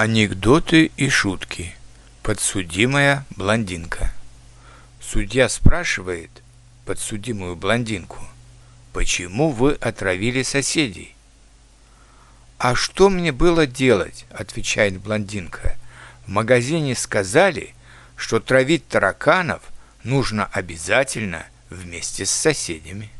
Анекдоты и шутки. Подсудимая блондинка. Судья спрашивает подсудимую блондинку, почему вы отравили соседей? «А что мне было делать?» – отвечает блондинка. «В магазине сказали, что травить тараканов нужно обязательно вместе с соседями».